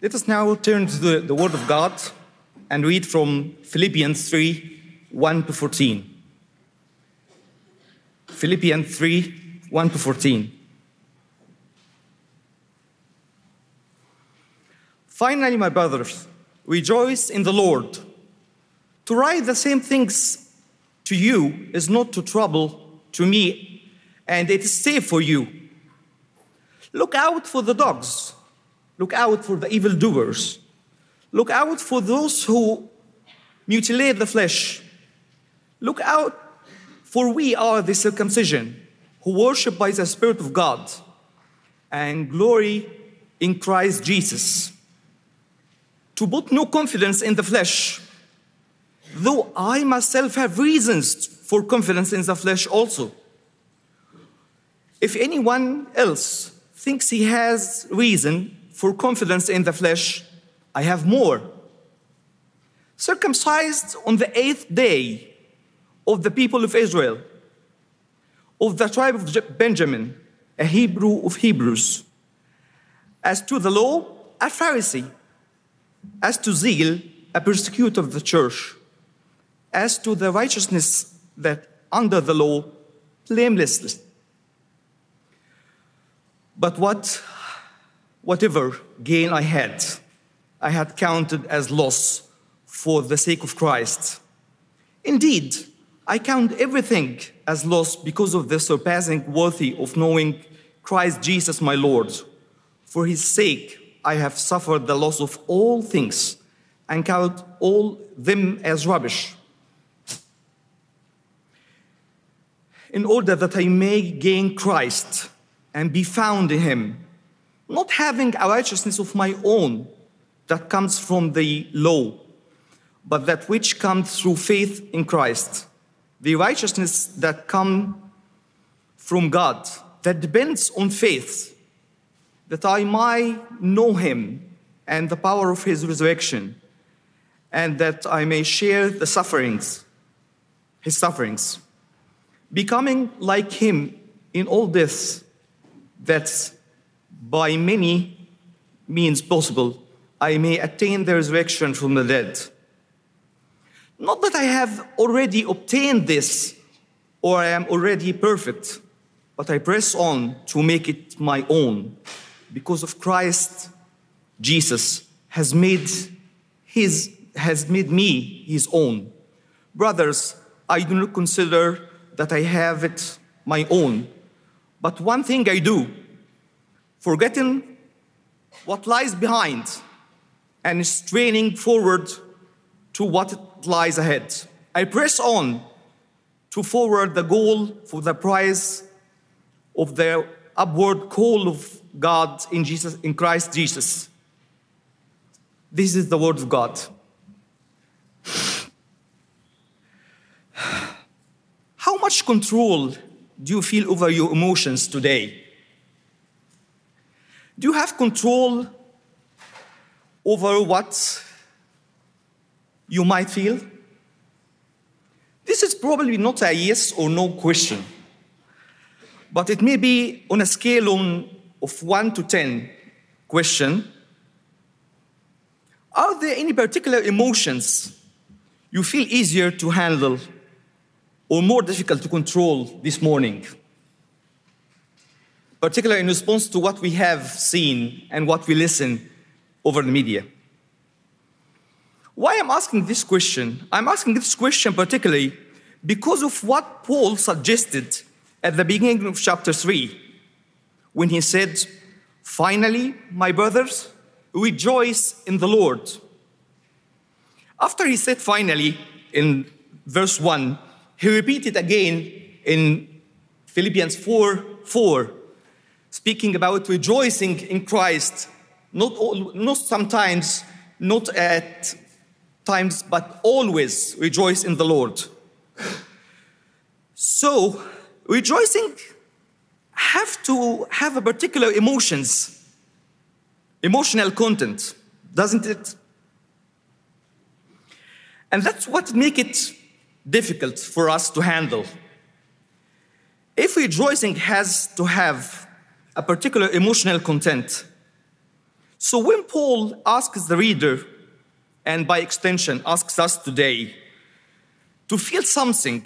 Let us now turn to the, the Word of God and read from Philippians 3 1 to 14. Philippians 3 1 to 14. Finally, my brothers, rejoice in the Lord. To write the same things to you is not to trouble to me, and it is safe for you. Look out for the dogs. Look out for the evildoers. Look out for those who mutilate the flesh. Look out, for we are the circumcision who worship by the Spirit of God and glory in Christ Jesus. To put no confidence in the flesh, though I myself have reasons for confidence in the flesh also. If anyone else thinks he has reason for confidence in the flesh, I have more. Circumcised on the eighth day of the people of Israel, of the tribe of Benjamin, a Hebrew of Hebrews. As to the law, a Pharisee. As to zeal, a persecutor of the church. As to the righteousness that under the law, blameless. But what, whatever gain I had, I had counted as loss for the sake of Christ. Indeed, I count everything as loss because of the surpassing worthy of knowing Christ Jesus my Lord. For his sake, I have suffered the loss of all things and count all them as rubbish, in order that I may gain Christ and be found in him, not having a righteousness of my own that comes from the law, but that which comes through faith in Christ, the righteousness that comes from God, that depends on faith, that I might know him and the power of his resurrection, and that I may share the sufferings, his sufferings, becoming like him in all this, that by many means possible I may attain the resurrection from the dead. Not that I have already obtained this or I am already perfect, but I press on to make it my own because of Christ Jesus has made his has made me his own. Brothers, I do not consider that I have it my own, but one thing I do, forgetting what lies behind and straining forward to what lies ahead. I press on to forward the goal for the prize of the upward call of God in Jesus in Christ Jesus. This is the word of God. How much control do you feel over your emotions today? Do you have control over what you might feel? This is probably not a yes or no question, but it may be on a scale on, of 1 to 10 question. Are there any particular emotions you feel easier to handle or more difficult to control this morning? Particularly in response to what we have seen and what we listen over the media. Why I'm asking this question? I'm asking this question particularly because of what Paul suggested at the beginning of chapter 3 when he said, Finally, my brothers, rejoice in the Lord. After he said finally in verse 1, he repeated again in Philippians 4 4, speaking about rejoicing in Christ, not, all, not sometimes, not at times, but always rejoice in the Lord. So, rejoicing have to have a particular emotions, emotional content, doesn't it? And that's what make it difficult for us to handle. If rejoicing has to have a particular emotional content, So when Paul asks the reader, and by extension asks us today, to feel something,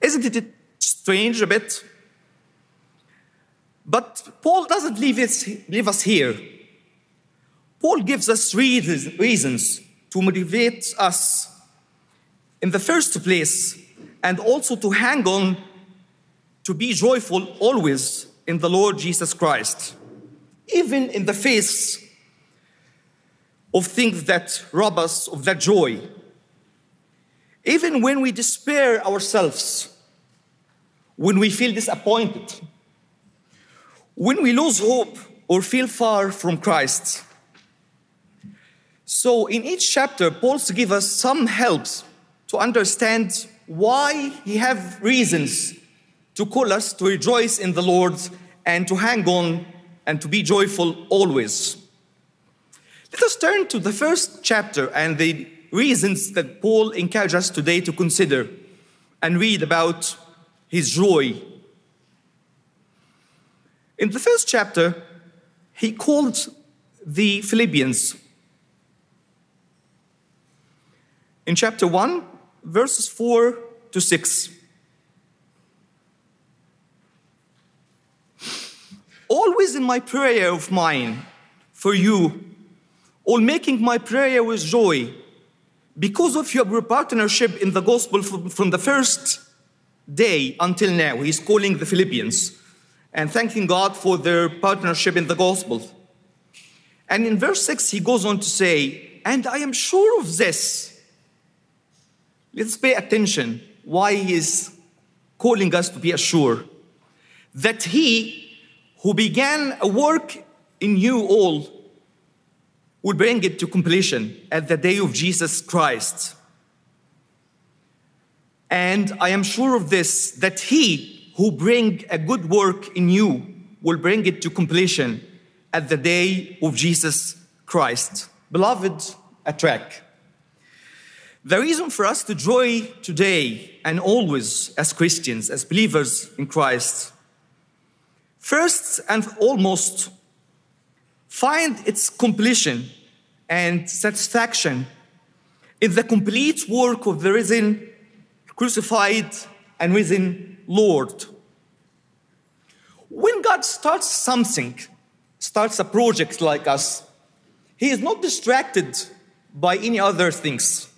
isn't it strange a bit? But Paul doesn't leave, leave us here. Paul gives us reasons to motivate us in the first place and also to hang on to be joyful always in the Lord Jesus Christ, even in the face of things that rob us of that joy. Even when we despair ourselves, when we feel disappointed, when we lose hope or feel far from Christ. So, in each chapter, Paul's give us some helps to understand why he have reasons to call us to rejoice in the Lord and to hang on and to be joyful always. Let us turn to the first chapter and the reasons that Paul encourages us today to consider and read about his joy. In the first chapter, he called the Philippians. In chapter 1, verses 4 to 6. Always in my prayer of mine for you, all making my prayer with joy, because of your partnership in the gospel from, the first day until now. He's calling the Philippians and thanking God for their partnership in the gospel. And in verse 6, he goes on to say, And I am sure of this. Let's pay attention why he is calling us to be assured that he who began a work in you all will bring it to completion at the day of Jesus Christ. And I am sure of this that he who bring a good work in you will bring it to completion at the day of Jesus Christ. Beloved, a track. The reason for us to joy today and always as Christians, as believers in Christ, first and almost find its completion and satisfaction in the complete work of the risen, crucified, and risen Lord. When God starts something, starts a project like us, He is not distracted by any other things.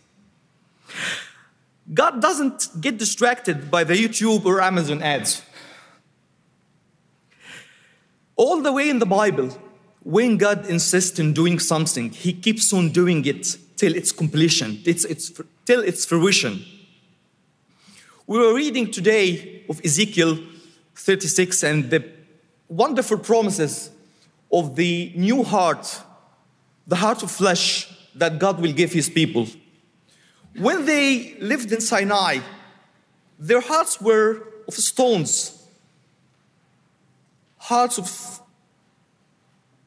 God doesn't get distracted by the YouTube or Amazon ads. All the way in the Bible, when God insists in doing something, He keeps on doing it till its completion, it's, it's, till its fruition. We were reading today of Ezekiel 36 and the wonderful promises of the new heart, the heart of flesh that God will give His people. When they lived in Sinai, their hearts were of stones hearts of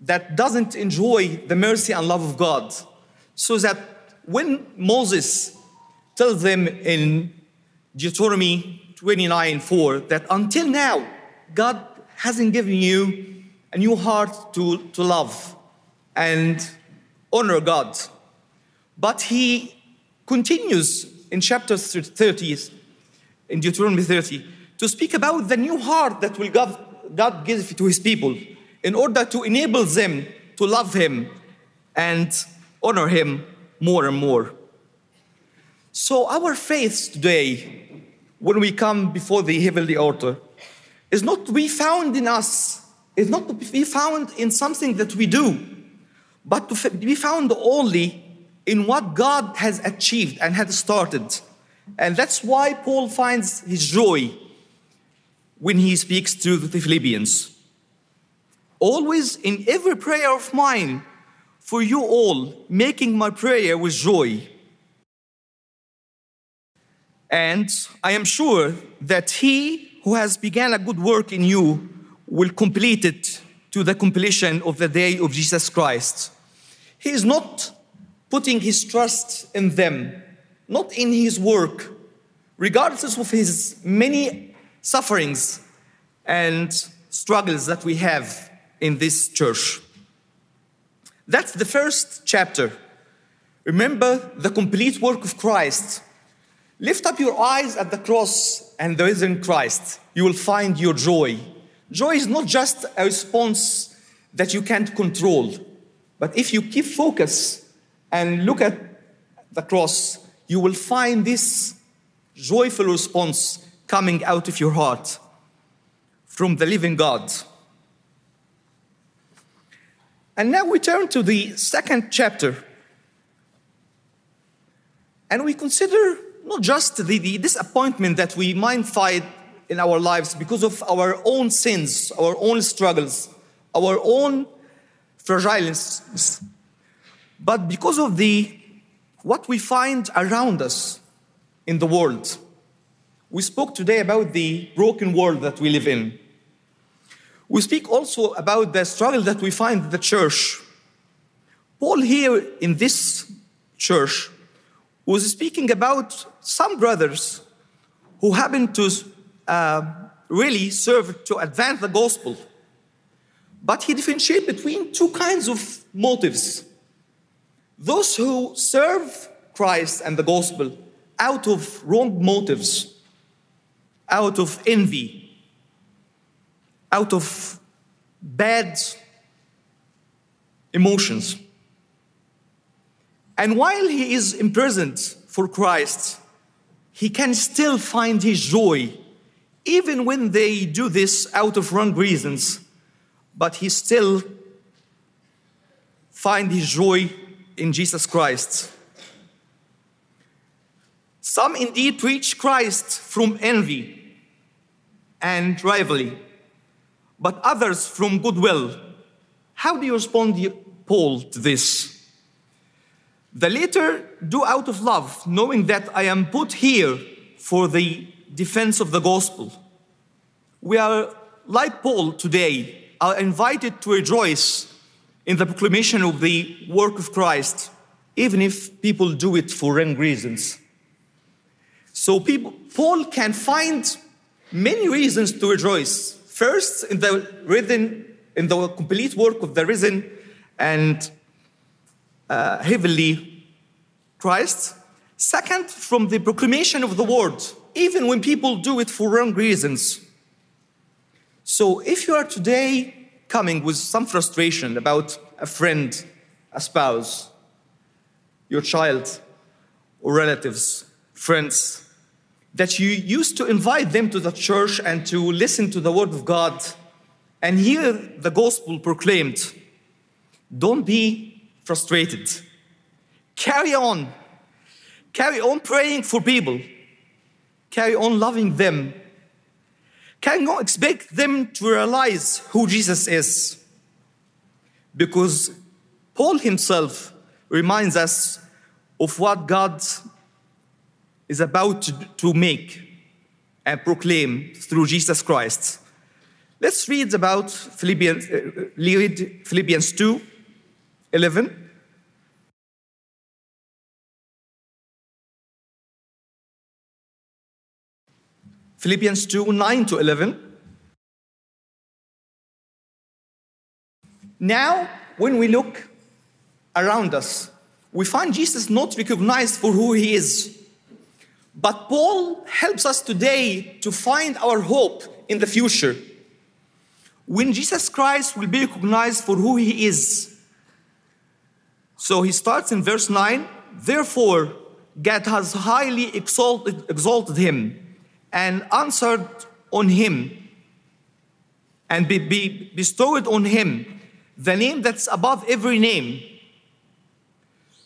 that doesn't enjoy the mercy and love of God. So that when Moses tells them in Deuteronomy 29 4 that until now, God hasn't given you a new heart to, to love and honor God. But he continues in chapter 30, in Deuteronomy 30, to speak about the new heart that will God God gives to his people in order to enable them to love him and honor him more and more. So, our faith today, when we come before the heavenly altar, is not to be found in us, is not to be found in something that we do, but to be found only in what God has achieved and has started. And that's why Paul finds his joy when he speaks to the Philippians. Always in every prayer of mine for you all, making my prayer with joy. And I am sure that he who has begun a good work in you will complete it to the completion of the day of Jesus Christ. He is not putting his trust in them, not in his work, regardless of his many sufferings and struggles that we have in this church. That's the first chapter. Remember the complete work of Christ. Lift up your eyes at the cross and the risen Christ. You will find your joy. Joy is not just a response that you can't control, but if you keep focus and look at the cross, you will find this joyful response coming out of your heart from the living God. And now we turn to the second chapter. And we consider not just the, the disappointment that we might find in our lives because of our own sins, our own struggles, our own fragileness, but because of the what we find around us in the world. We spoke today about the broken world that we live in. We speak also about the struggle that we find in the church. Paul, here in this church, was speaking about some brothers who happened to uh, really serve to advance the gospel. But he differentiated between two kinds of motives those who serve Christ and the gospel out of wrong motives, out of envy, out of bad emotions. And while he is imprisoned for Christ, he can still find his joy, even when they do this out of wrong reasons. But he still find his joy in Jesus Christ. Some indeed preach Christ from envy and rivalry, but others from goodwill. How do you respond, Paul, to this? The latter do out of love, knowing that I am put here for the defense of the gospel. We are, like Paul today, are invited to rejoice in the proclamation of the work of Christ, even if people do it for wrong reasons. So people, Paul can find many reasons to rejoice. First, in the risen, in the complete work of the risen and uh, heavenly Christ. Second, from the proclamation of the word, even when people do it for wrong reasons. So if you are today coming with some frustration about a friend, a spouse, your child, or relatives, friends, that you used to invite them to the church and to listen to the word of God and hear the gospel proclaimed, don't be frustrated. Carry on. Carry on praying for people. Carry on loving them cannot expect them to realize who Jesus is. Because Paul himself reminds us of what God is about to make and proclaim through Jesus Christ. Let's read about Philippians, uh, read Philippians 2 11. Philippians 2 9 to 11. Now, when we look around us, we find Jesus not recognized for who he is. But Paul helps us today to find our hope in the future. When Jesus Christ will be recognized for who he is. So he starts in verse 9 Therefore, God has highly exalted, exalted him and answered on him and be, be bestowed on him the name that's above every name.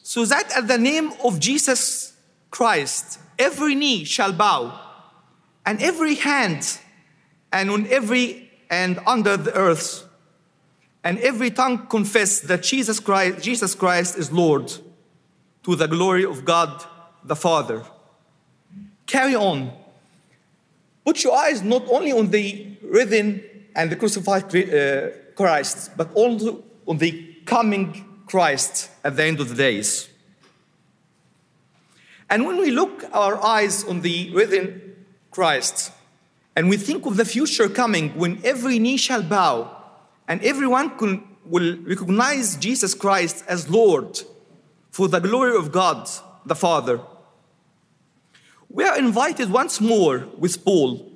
So that at the name of Jesus Christ, every knee shall bow, and every hand, and on every and under the earth, and every tongue confess that Jesus Christ, Jesus Christ is Lord, to the glory of God the Father. Carry on Put your eyes not only on the risen and the crucified uh, Christ, but also on the coming Christ at the end of the days. And when we look our eyes on the risen Christ, and we think of the future coming when every knee shall bow and everyone can will recognize Jesus Christ as Lord for the glory of God the Father. We are invited once more with Paul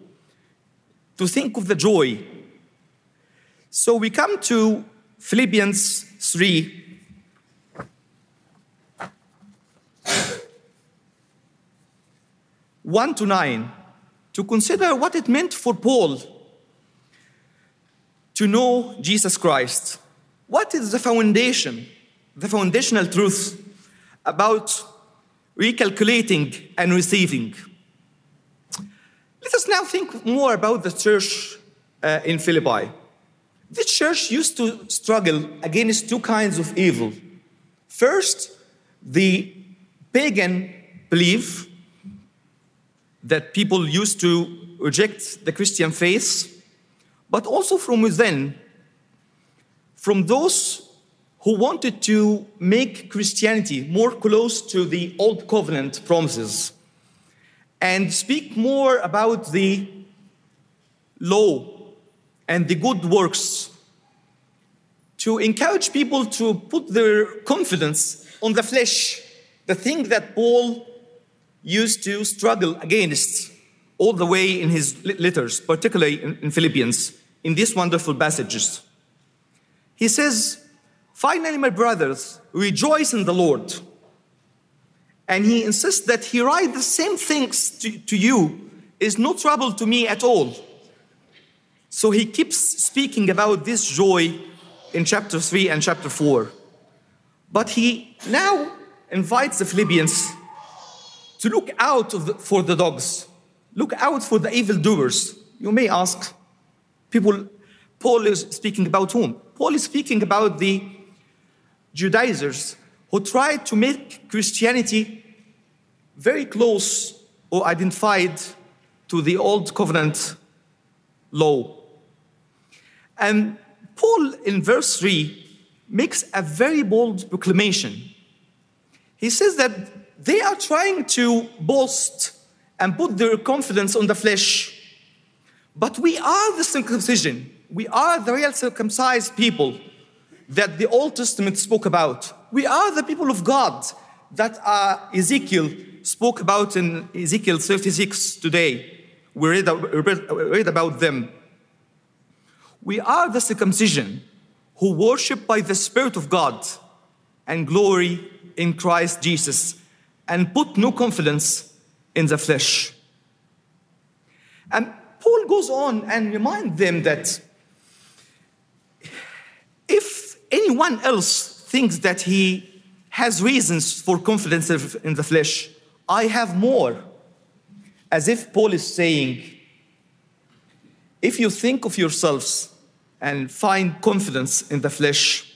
to think of the joy. So we come to Philippians 3. One to nine, to consider what it meant for Paul to know Jesus Christ. What is the foundation, the foundational truth about recalculating and receiving? Let us now think more about the church uh, in Philippi. This church used to struggle against two kinds of evil. First, the pagan belief that people used to reject the Christian faith, but also from within, from those who wanted to make Christianity more close to the Old Covenant promises and speak more about the law and the good works to encourage people to put their confidence on the flesh, the thing that Paul used to struggle against all the way in his letters, particularly in Philippians, in these wonderful passages. He says, Finally, my brothers, rejoice in the Lord. And he insists that he write the same things to, to you is no trouble to me at all. So he keeps speaking about this joy in chapter 3 and chapter 4. But he now invites the Philippians to look out for the dogs, look out for the evildoers. You may ask, people, Paul is speaking about whom? Paul is speaking about the Judaizers who tried to make Christianity very close or identified to the Old Covenant law. And Paul, in verse 3, makes a very bold proclamation. He says that they are trying to boast and put their confidence on the flesh, but we are the circumcision. We are the real circumcised people that the Old Testament spoke about. We are the people of God that uh, Ezekiel spoke about in Ezekiel 36 today. We read, read, read about them. We are the circumcision who worship by the Spirit of God and glory in Christ Jesus and put no confidence in the flesh. And Paul goes on and reminds them that if anyone else thinks that he has reasons for confidence in the flesh, I have more. As if Paul is saying, if you think of yourselves and find confidence in the flesh,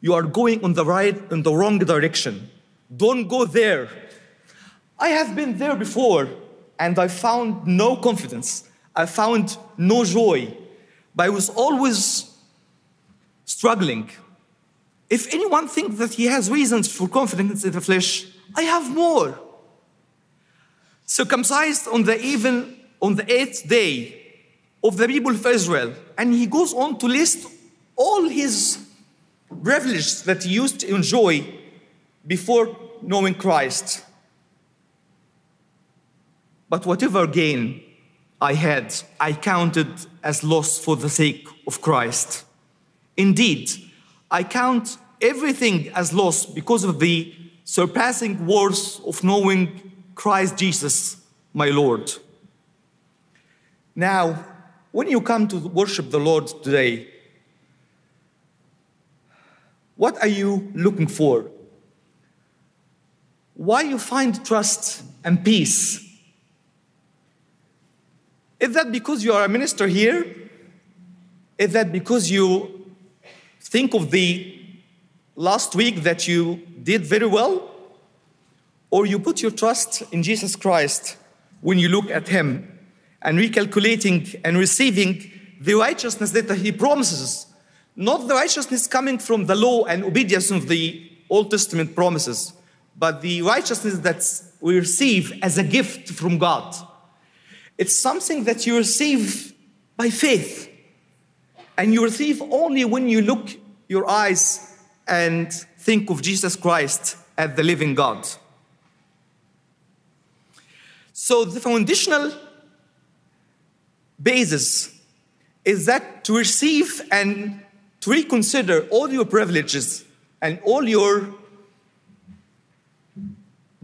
you are going on the right in the wrong direction. Don't go there. I have been there before and I found no confidence. I found no joy. But I was always struggling. If anyone thinks that he has reasons for confidence in the flesh, I have more. Circumcised on the even on the eighth day of the people of Israel. And he goes on to list all his privileges that he used to enjoy before knowing Christ. But whatever gain I had, I counted as loss for the sake of Christ. Indeed, I count everything as loss because of the surpassing worth of knowing Christ Jesus, my Lord. Now, when you come to worship the Lord today, what are you looking for? Why you find trust and peace? Is that because you are a minister here? Is that because you think of the last week that you did very well? Or you put your trust in Jesus Christ when you look at Him and recalculating and receiving the righteousness that He promises, not the righteousness coming from the law and obedience of the Old Testament promises, but the righteousness that we receive as a gift from God. It's something that you receive by faith and you receive only when you look your eyes and think of Jesus Christ as the living God. So the foundational basis is that to receive and to reconsider all your privileges and all your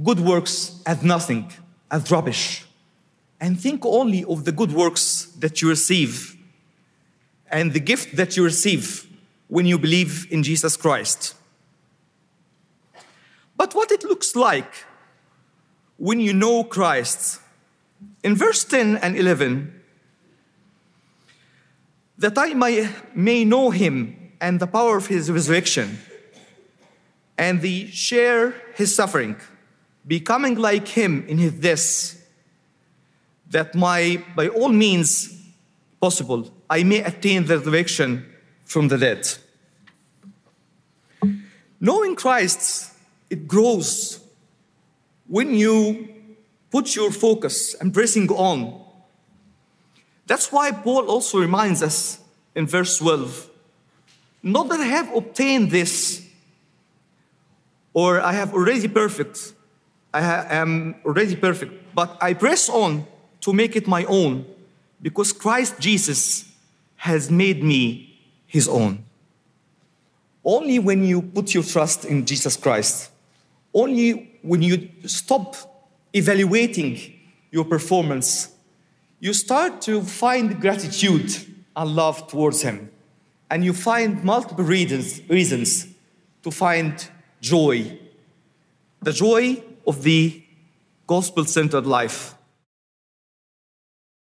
good works as nothing, as rubbish, and think only of the good works that you receive and the gift that you receive when you believe in Jesus Christ. But what it looks like when you know Christ. In verse 10 and 11, that I may, may know him and the power of his resurrection, and the share his suffering, becoming like him in his death, that my by all means possible I may attain the resurrection from the dead. Knowing Christ, it grows when you put your focus and pressing on. That's why Paul also reminds us in verse 12 not that I have obtained this or I have already perfect, I am already perfect, but I press on to make it my own because Christ Jesus has made me his own. Only when you put your trust in Jesus Christ, only when you stop evaluating your performance, you start to find gratitude and love towards Him. And you find multiple reasons, reasons to find joy the joy of the gospel centered life,